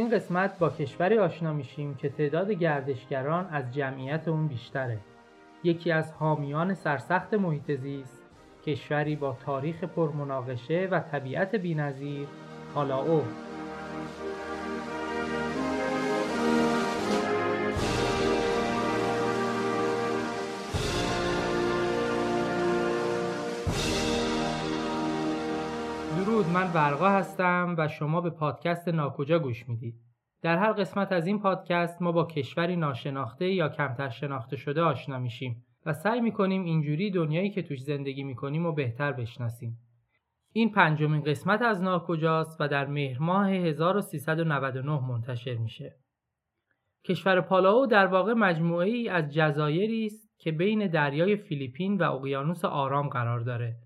این قسمت با کشوری آشنا میشیم که تعداد گردشگران از جمعیت اون بیشتره. یکی از حامیان سرسخت محیط زیست، کشوری با تاریخ پرمناقشه و طبیعت بینظیر، پالاو. درود من ورقا هستم و شما به پادکست ناکجا گوش می‌دید. در هر قسمت از این پادکست ما با کشوری ناشناخته یا کمتر شناخته شده آشنا میشیم و سعی می‌کنیم اینجوری دنیایی که توش زندگی می‌کنیم و بهتر بشناسیم. این پنجمین قسمت از ناکجاست و در مهر ماه 1399 منتشر میشه. کشور پالاو در واقع مجموعه ای از جزایری است که بین دریای فیلیپین و اقیانوس آرام قرار داره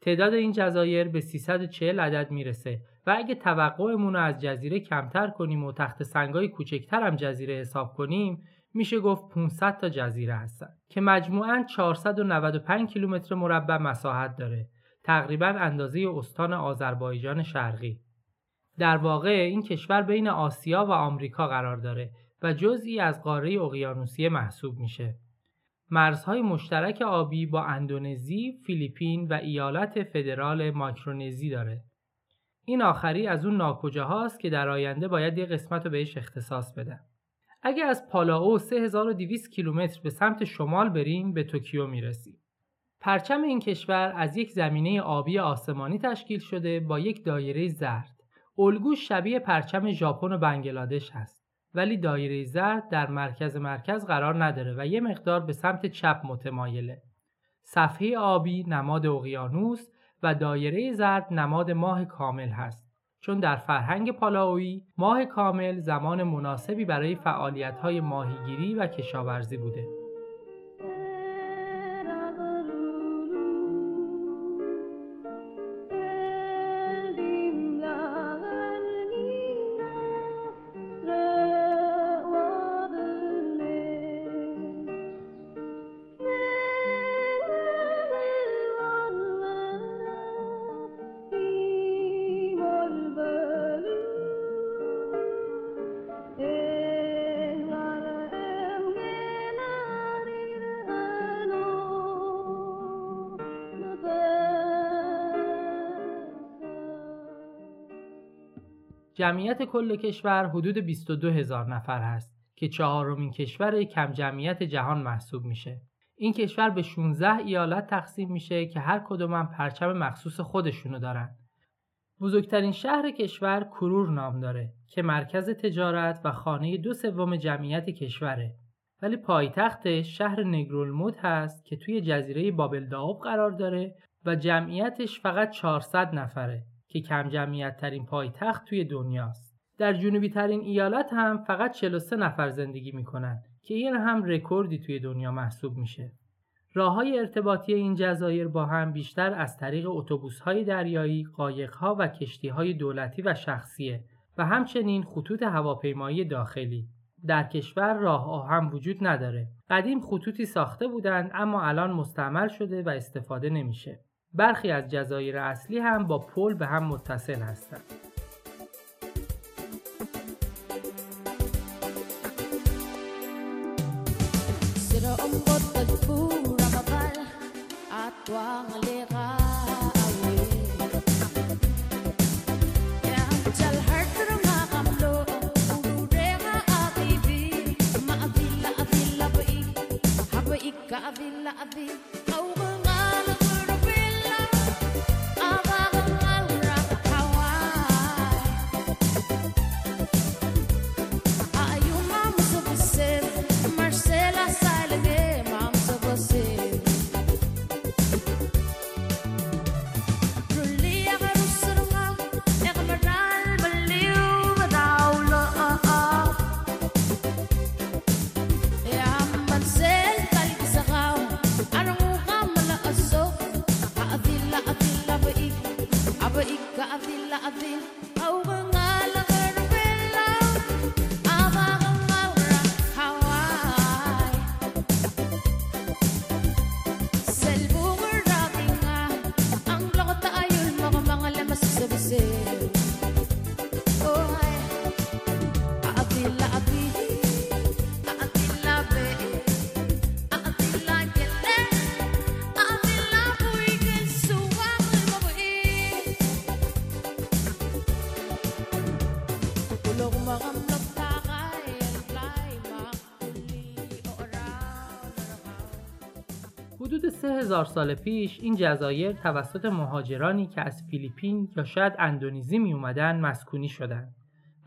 تعداد این جزایر به 340 عدد می‌رسه و اگه توقعمون از جزیره کمتر کنیم و تخت سنگای کوچکتر هم جزیره حساب کنیم میشه گفت 500 تا جزیره هستن که مجموعاً 495 کیلومتر مربع مساحت داره تقریبا اندازه استان آذربایجان شرقی. در واقع این کشور بین آسیا و آمریکا قرار داره و جزئی از قاره اقیانوسیه محسوب میشه. مرزهای مشترک آبی با اندونزی، فیلیپین و ایالت فدرال ماکرونزی داره. این آخری از اون ناکجاهاست که در آینده باید یه قسمت رو بهش اختصاص بدن. اگه از پالاو 3200 کیلومتر به سمت شمال بریم به توکیو می‌رسیم. پرچم این کشور از یک زمینه آبی آسمانی تشکیل شده با یک دایره زرد. الگوش شبیه پرچم ژاپن و بنگلادش هست. ولی دایره زرد در مرکز مرکز قرار نداره و یه مقدار به سمت چپ متمایله. صفحه آبی نماد اقیانوس و دایره زرد نماد ماه کامل هست. چون در فرهنگ پالاوی ماه کامل زمان مناسبی برای فعالیت‌های ماهیگیری و کشاورزی بوده. جمعیت کل کشور حدود 22 هزار نفر هست که چهارمین کشور کم جمعیت جهان محسوب میشه. این کشور به 16 ایالت تقسیم میشه که هر کدوم هم پرچم مخصوص خودشونو دارن. بزرگترین شهر کشور کرور نام داره که مرکز تجارت و خانه دو سوم جمعیت کشوره. ولی پایتختش شهر نگرولمود هست که توی جزیره بابل داوب قرار داره و جمعیتش فقط 400 نفره که کم جمعیت ترین پایتخت توی دنیاست. در جنوبی ترین ایالت هم فقط 43 نفر زندگی می‌کنن که این هم رکوردی توی دنیا محسوب میشه. راه های ارتباطی این جزایر با هم بیشتر از طریق اتوبوس های دریایی، قایق ها و کشتی های دولتی و شخصیه و همچنین خطوط هواپیمایی داخلی. در کشور راه هم وجود نداره. قدیم خطوطی ساخته بودند اما الان مستعمل شده و استفاده نمیشه. برخی از جزایر اصلی هم با پل به هم متصل هستند. هزار سال پیش این جزایر توسط مهاجرانی که از فیلیپین یا شاید اندونزی می اومدن مسکونی شدند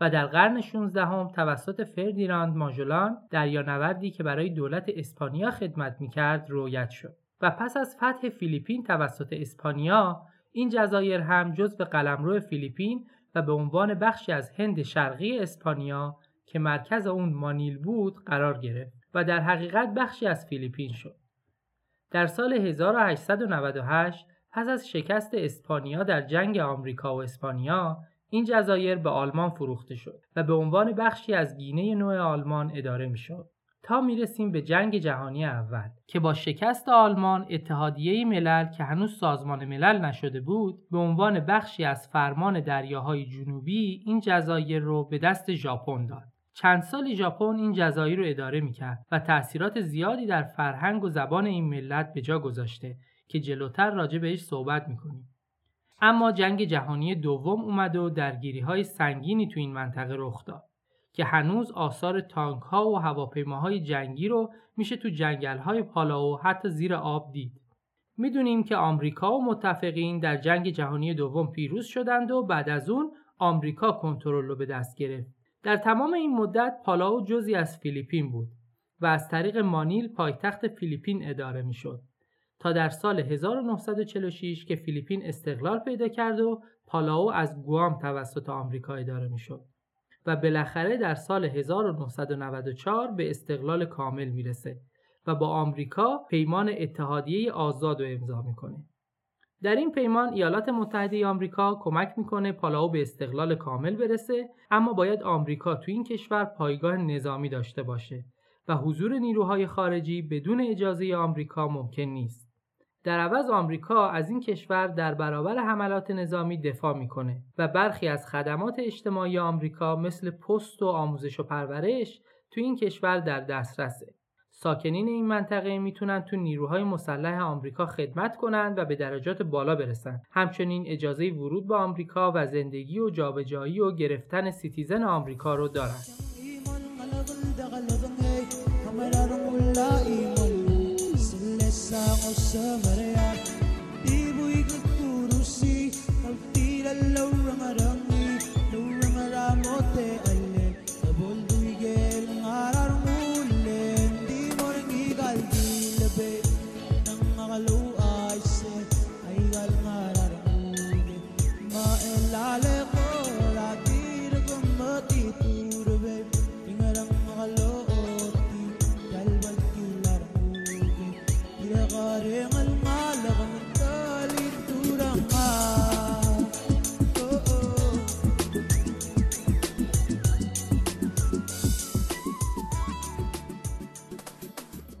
و در قرن 16 هم توسط فردیناند ماژولان دریانوردی که برای دولت اسپانیا خدمت می‌کرد رویت شد و پس از فتح فیلیپین توسط اسپانیا این جزایر هم جز به قلمرو فیلیپین و به عنوان بخشی از هند شرقی اسپانیا که مرکز اون مانیل بود قرار گرفت و در حقیقت بخشی از فیلیپین شد. در سال 1898 پس از شکست اسپانیا در جنگ آمریکا و اسپانیا این جزایر به آلمان فروخته شد و به عنوان بخشی از گینه نوع آلمان اداره می شد. تا می‌رسیم به جنگ جهانی اول که با شکست آلمان اتحادیه ملل که هنوز سازمان ملل نشده بود به عنوان بخشی از فرمان دریاهای جنوبی این جزایر رو به دست ژاپن داد. چند سال ژاپن این جزایر رو اداره می‌کرد و تأثیرات زیادی در فرهنگ و زبان این ملت به جا گذاشته که جلوتر راجع بهش صحبت می‌کنیم. اما جنگ جهانی دوم اومد و درگیری های سنگینی تو این منطقه رخ داد که هنوز آثار تانک ها و هواپیماهای جنگی رو میشه تو جنگل های پالاو حتی زیر آب دید. می‌دونیم که آمریکا و متفقین در جنگ جهانی دوم پیروز شدند و بعد از اون آمریکا کنترل رو به دست گرفت. در تمام این مدت پالاو جزی از فیلیپین بود و از طریق مانیل پایتخت فیلیپین اداره می‌شد. تا در سال 1946 که فیلیپین استقلال پیدا کرد و پالاو از گوام توسط آمریکا اداره می‌شد و بالاخره در سال 1994 به استقلال کامل می‌رسه و با آمریکا پیمان اتحادیه آزاد رو امضا می‌کنه. در این پیمان ایالات متحده آمریکا کمک می‌کنه پالاو به استقلال کامل برسه اما باید آمریکا تو این کشور پایگاه نظامی داشته باشه و حضور نیروهای خارجی بدون اجازه آمریکا ممکن نیست. در عوض آمریکا از این کشور در برابر حملات نظامی دفاع می‌کنه و برخی از خدمات اجتماعی آمریکا مثل پست و آموزش و پرورش تو این کشور در دسترسه. ساکنین این منطقه می‌تونن تو نیروهای مسلح آمریکا خدمت کنند و به درجات بالا برسن. همچنین اجازه ورود به آمریکا و زندگی و جابجایی و گرفتن citizen آمریکا رو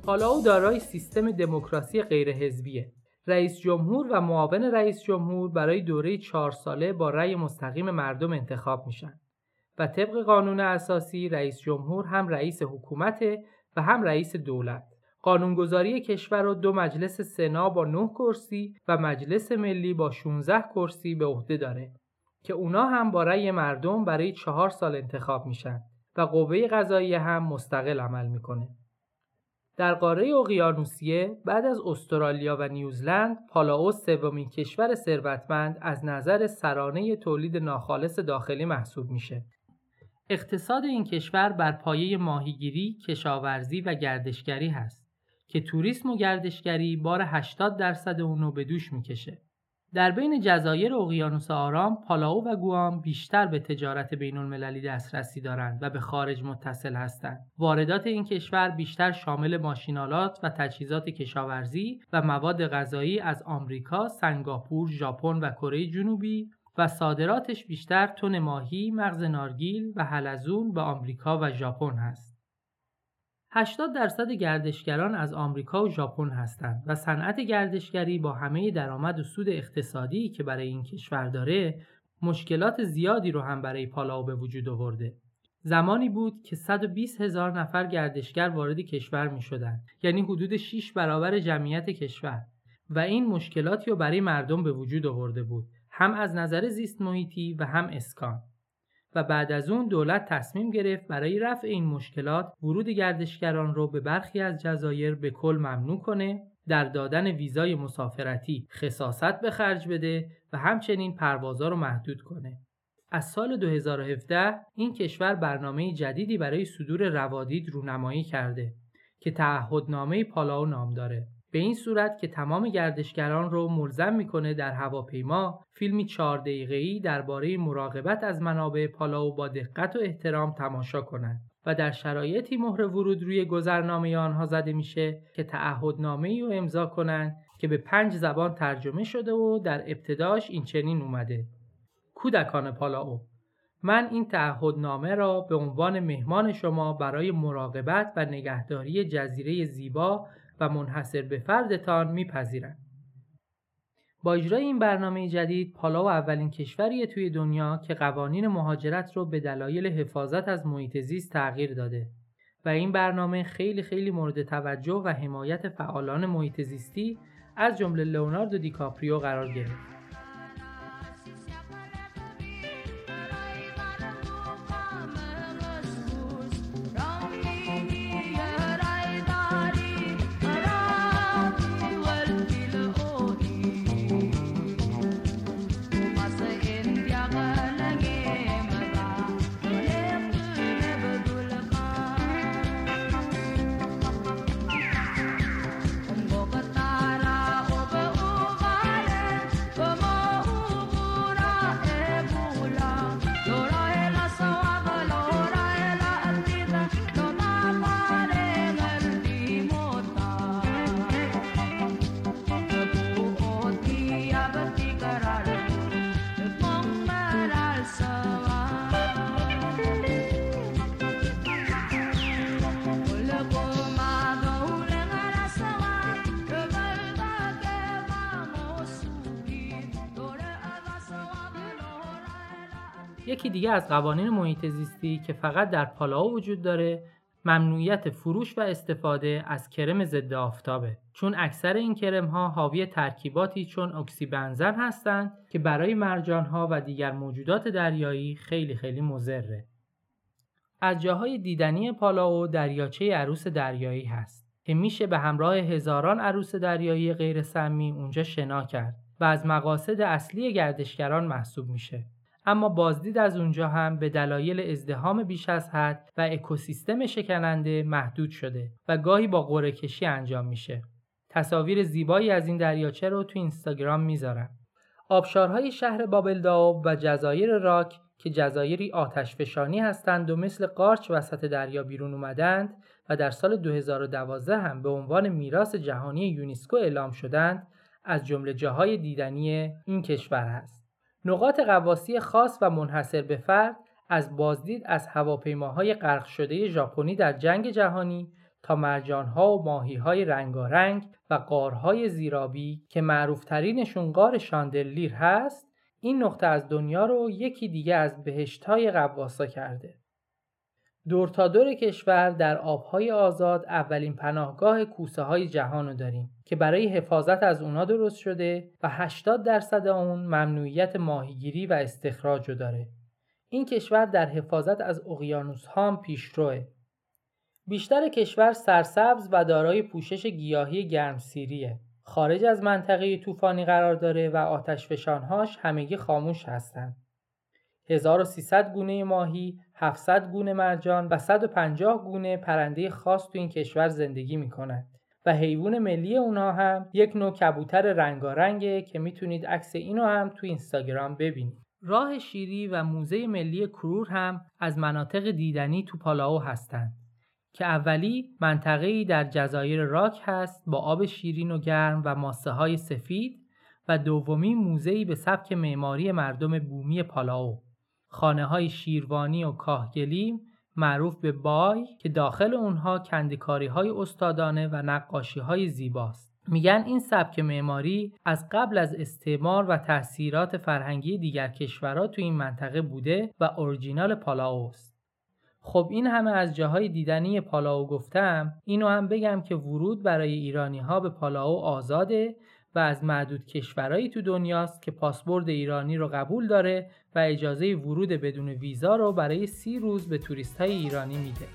دارند. پالاو دارای سیستم دموکراسی غیرحزبیه. رئیس جمهور و معاون رئیس جمهور برای دوره چهار ساله با رأی مستقیم مردم انتخاب میشن و طبق قانون اساسی رئیس جمهور هم رئیس حکومته و هم رئیس دولت. قانونگذاری کشور رو دو مجلس سنا با 9 کرسی و مجلس ملی با 16 کرسی به عهده داره که اونا هم با رأی مردم برای چهار سال انتخاب میشن و قوه قضایی هم مستقل عمل می‌کنه. در قاره اقیانوسیه بعد از استرالیا و نیوزلند پالاو سومین کشور ثروتمند از نظر سرانه تولید ناخالص داخلی محسوب میشه. اقتصاد این کشور بر پایه ماهیگیری، کشاورزی و گردشگری هست که توریسم و گردشگری بار 80 درصد اونو به دوش می‌کشه. در بین جزایر اقیانوس آرام، پالاو و گوام بیشتر به تجارت بین المللی دسترسی دارند و به خارج متصل هستند. واردات این کشور بیشتر شامل ماشینالات و تجهیزات کشاورزی و مواد غذایی از آمریکا، سنگاپور، ژاپن و کره جنوبی و صادراتش بیشتر تن ماهی، مغز نارگیل و حلزون به آمریکا و ژاپن هست. 80 درصد گردشگران از آمریکا و ژاپن هستند و صنعت گردشگری با همه درآمد و سود اقتصادی که برای این کشور داره مشکلات زیادی رو هم برای پالاو به وجود آورده. زمانی بود که 120 هزار نفر گردشگر وارد کشور می شدن. یعنی حدود 6 برابر جمعیت کشور و این مشکلاتی رو برای مردم به وجود آورده بود هم از نظر زیست محیطی و هم اسکان و بعد از اون دولت تصمیم گرفت برای رفع این مشکلات ورود گردشگران رو به برخی از جزایر به کل ممنوع کنه در دادن ویزای مسافرتی خصاصت به خرج بده و همچنین پروازا رو محدود کنه. از سال 2017 این کشور برنامه جدیدی برای صدور روادید رونمایی کرده که تعهدنامه پالاو نام داره. به این صورت که تمام گردشگران رو ملزم می‌کنه در هواپیما فیلمی چهار دقیقه‌ای درباره مراقبت از منابع پالاو با دقت و احترام تماشا کنند و در شرایطی مهر ورود روی گذرنامه آنها زده میشه که تعهدنامه ای رو امضا کنند که به پنج زبان ترجمه شده و در ابتداش این چنین اومده. کودکان پالاو من این تعهدنامه را به عنوان مهمان شما برای مراقبت و نگهداری جزیره زیبا و منحصر به فردتان میپذیرم. با اجرای این برنامه جدید پالاو اولین کشوریه توی دنیا که قوانین مهاجرت رو به دلایل حفاظت از محیط زیست تغییر داده و این برنامه خیلی خیلی مورد توجه و حمایت فعالان محیط زیستی از جمله لئوناردو دیکاپریو قرار گرفت. یکی دیگه از قوانین محیط زیستی که فقط در پالاو وجود داره ممنوعیت فروش و استفاده از کرم ضد آفتابه. چون اکثر این کرم ها حاوی ترکیباتی چون اکسی بنزن هستند که برای مرجان ها و دیگر موجودات دریایی خیلی خیلی مضره. از جاهای دیدنی پالاو دریاچه عروس دریایی هست که میشه به همراه هزاران عروس دریایی غیر سمی اونجا شنا کرد و از مقاصد اصلی گردشگران محسوب میشه. اما بازدید از اونجا هم به دلایل ازدهام بیش از حد و اکوسیستم شکننده محدود شده و گاهی با قرعه کشی انجام میشه. تصاویر زیبایی از این دریاچه رو تو اینستاگرام می‌ذارم. آبشارهای شهر بابلداو و جزایر راک که جزایری آتش فشانی هستند و مثل قارچ وسط دریا بیرون اومدند و در سال 2012 هم به عنوان میراث جهانی یونسکو اعلام شدند از جمله جاهای دیدنی این کشور است. نقاط قواسی خاص و منحصر به فرد از بازدید از هواپیماهای غرق شده ژاپنی در جنگ جهانی تا مرجانها و ماهیهای رنگارنگ و قارهای زیرابی که معروفترینشون قار شاندلیر هست این نقطه از دنیا رو یکی دیگه از بهشتهای قواسا کرده. دور تا دور کشور در آبهای آزاد اولین پناهگاه کوسه های جهان داریم که برای حفاظت از اونا درست شده و 80 درصد اون ممنوعیت ماهیگیری و استخراج رو داره. این کشور در حفاظت از اقیانوس ها هم پیشروه. بیشتر کشور سرسبز و دارای پوشش گیاهی گرمسیریه. خارج از منطقه طوفانی قرار داره و آتش فشانهاش همگی خاموش هستند. 1300 گونه ماهی، 700 گونه مرجان و 150 گونه پرنده خاص تو این کشور زندگی می‌کنند. و حیوان ملی اونها هم یک نوع کبوتر رنگارنگه که می‌تونید عکس اینو هم تو اینستاگرام ببینید. راه شیری و موزه ملی کرور هم از مناطق دیدنی تو پالاو هستند که اولی منطقه‌ای در جزایر راک هست با آب شیرین و گرم و ماسه های سفید و دومی موزه‌ای به سبک معماری مردم بومی پالاو خانه های شیروانی و کاهگلی معروف به بای که داخل اونها کندکاری های استادانه و نقاشی های زیباست. میگن این سبک معماری از قبل از استعمار و تاثیرات فرهنگی دیگر کشورها تو این منطقه بوده و اورجینال پالاو است. خب این همه از جاهای دیدنی پالاو گفتم اینو هم بگم که ورود برای ایرانی ها به پالاو آزاده و از معدود کشورهایی تو دنیاست که پاسپورت ایرانی رو قبول داره و اجازه ورود بدون ویزا رو برای سی روز به توریست های ایرانی میده.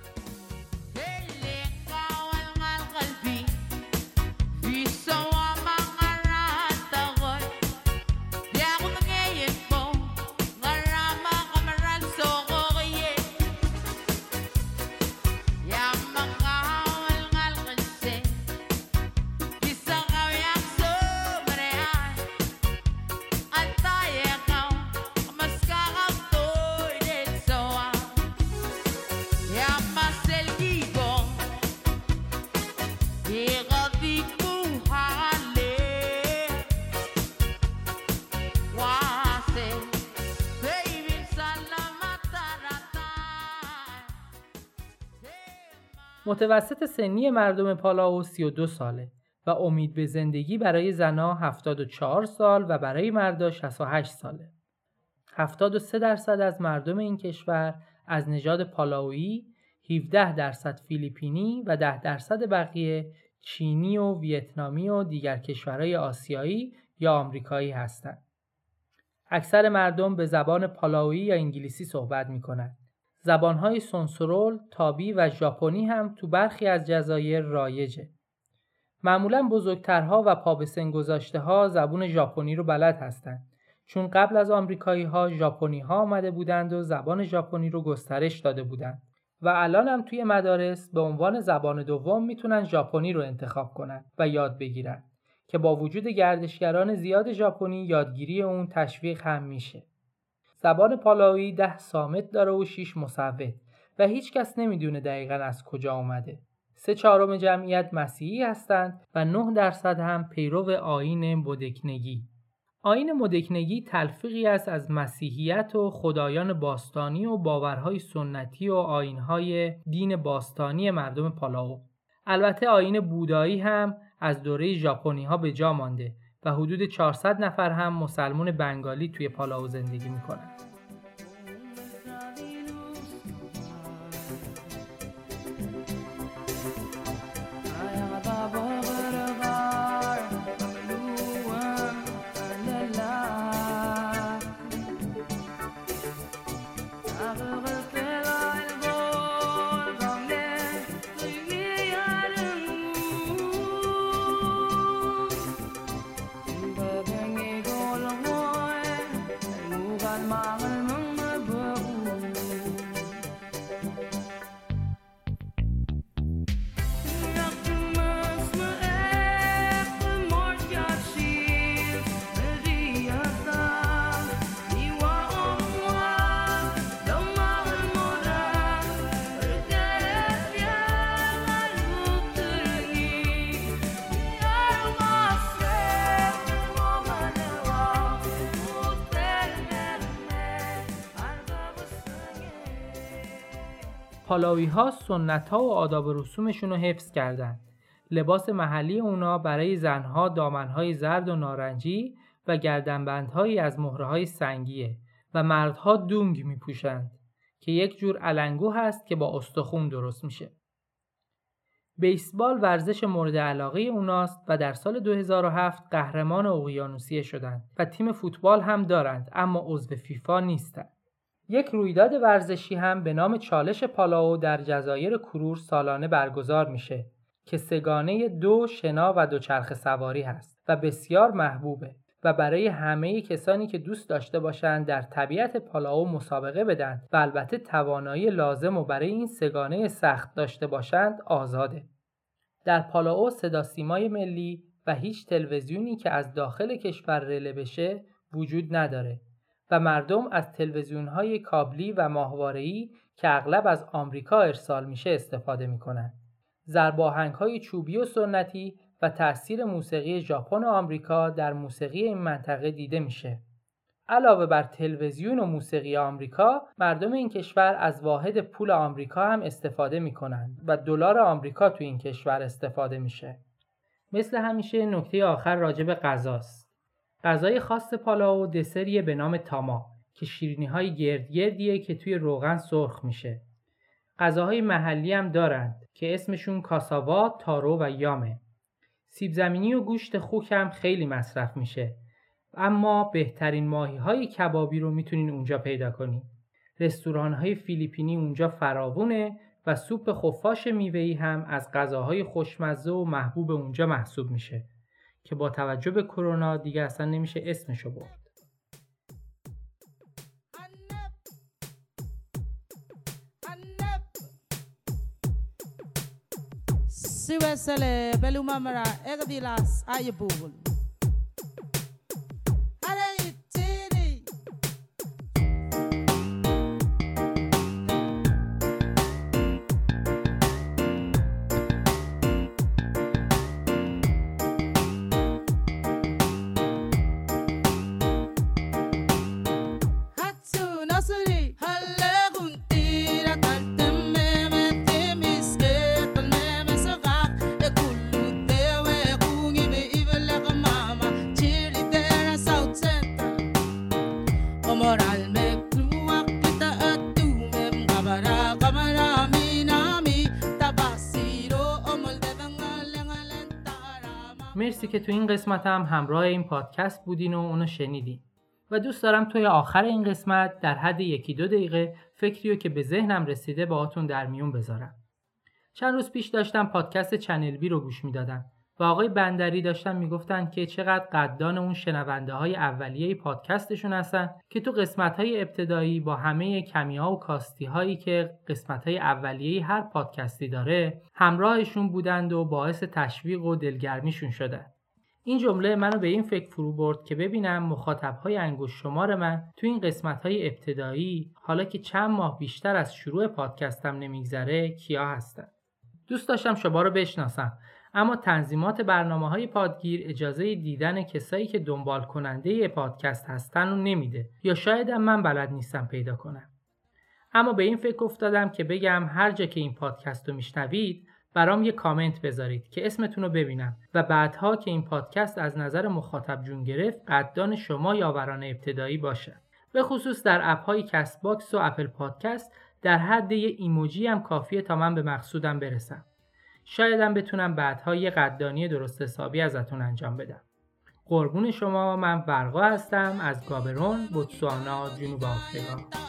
متوسط سنی مردم پالاو 32 ساله و امید به زندگی برای زنها 74 سال و برای مردا 68 ساله. 73 درصد از مردم این کشور از نژاد پالاویی، 17 درصد فیلیپینی و 10 درصد بقیه چینی و ویتنامی و دیگر کشورهای آسیایی یا آمریکایی هستند. اکثر مردم به زبان پالاویی یا انگلیسی صحبت می کنند. زبانهای سونسورول، تابی و ژاپنی هم تو برخی از جزایر رایجه. معمولا بزرگترها و پا به سن گذاشته ها زبون ژاپنی رو بلد هستند چون قبل از آمریکایی ها ژاپنی ها آمده بودند و زبان ژاپنی رو گسترش داده بودند و الان هم توی مدارس به عنوان زبان دوم می‌تونن ژاپنی رو انتخاب کنند و یاد بگیرن که با وجود گردشگران زیاد ژاپنی یادگیری اون تشویق هم میشه. زبان پالاوی ده سامت داره و شیش مصوت و هیچ کس نمی‌دونه دقیقا از کجا اومده. سه چهارم جمعیت مسیحی هستند و 9 درصد هم پیرو آین بودکنگی. آین مدکنگی تلفیقی است از مسیحیت و خدایان باستانی و باورهای سنتی و آینهای دین باستانی مردم پالاو. البته آین بودایی هم از دوره ژاپنی ها به جا مانده و حدود 400 نفر هم مسلمون بنگالی توی پالاو زندگی می‌کنند. پالاوی ها سنت ها و آداب رسومشون رو حفظ کردند. لباس محلی اونا برای زنها دامنهای زرد و نارنجی و گردنبندهایی از مهره های سنگیه و مردها دونگ می پوشند که یک جور علنگو هست که با استخون درست میشه. بیسبال ورزش مورد علاقه اوناست و در سال 2007 قهرمان اقیانوسیه شدند و تیم فوتبال هم دارند اما عضو فیفا نیستند. یک رویداد ورزشی هم به نام چالش پالاو در جزایر کرور سالانه برگزار میشه که سگانه دو شنا و دوچرخه سواری هست و بسیار محبوبه و برای همه کسانی که دوست داشته باشند در طبیعت پالاو مسابقه بدن و البته توانایی لازم و برای این سگانه سخت داشته باشند آزاده. در پالاو صدا سیمای ملی و هیچ تلویزیونی که از داخل کشور رله بشه وجود نداره و مردم از تلویزیون های کابلی و ماهواره‌ای که اغلب از آمریکا ارسال میشه استفاده می‌کنن. زرباهنگ های چوبی و سنتی و تأثیر موسیقی ژاپن و آمریکا در موسیقی این منطقه دیده میشه. علاوه بر تلویزیون و موسیقی آمریکا، مردم این کشور از واحد پول آمریکا هم استفاده می‌کنن و دلار آمریکا تو این کشور استفاده میشه. مثل همیشه نکته آخر راجع به غذاست. غذای خاص پالاو دسریه به نام تاما که شیرینی های گرد گردیه که توی روغن سرخ میشه. غذاهای محلی هم دارند که اسمشون کاساوا، تارو و یامه. سیب زمینی و گوشت خوک هم خیلی مصرف میشه. اما بهترین ماهی های کبابی رو می‌تونین اونجا پیدا کنین. رستوران های فیلیپینی اونجا فراوونه و سوپ خفاش میوهی هم از غذاهای خوشمزه و محبوب اونجا محسوب میشه. که با توجه به کرونا دیگه اصلا نمیشه اسمشو برد Siwesele belumamara egadilas ayebul. مرسی که تو این قسمت هم همراه این پادکست بودین و اونو شنیدین. و دوست دارم توی آخر این قسمت در حد یکی دو دقیقه فکریو که به ذهنم رسیده باهاتون در میون بذارم. چند روز پیش داشتم پادکست چنل بی رو گوش می‌دادم. و آقای بندری داشتن می‌گفتن که چقدر قدردان اون شنونده های اولیه پادکستشون هستن که تو قسمت های ابتدایی با همه کمی ها و کاستی هایی که قسمت های اولیه هر پادکستی داره همراهشون بودند و باعث تشویق و دلگرمیشون شده. این جمله منو به این فکر فرو برد که ببینم مخاطب های انگوش شمار من تو این قسمت های ابتدایی حالا که چند ماه بیشتر از شروع پادکستم نمیگذره کیا هستن. دوست داشتم شما رو بشناسم اما تنظیمات برنامه های پادگیر اجازه دیدن کسایی که دنبال کننده پادکست هستن رو نمیده یا شاید من بلد نیستم پیدا کنم. اما به این فکر افتادم که بگم هر جا که این پادکست رو میشنوید برام یه کامنت بذارید که اسمتون رو ببینم و بعدها که این پادکست از نظر مخاطب جون گرفت قدردان شما یاوران ابتدایی باشه. به خصوص در اپ های Castbox و Apple Podcast در حد یه ایموجی هم کافیه تا من به مقصودم برسم. شایدم بتونم بعدها یه قدردانی درست حسابی ازتون انجام بدم. قربون شما من برقا هستم از گابرون، بوتسوانا، جنوب آفریقا.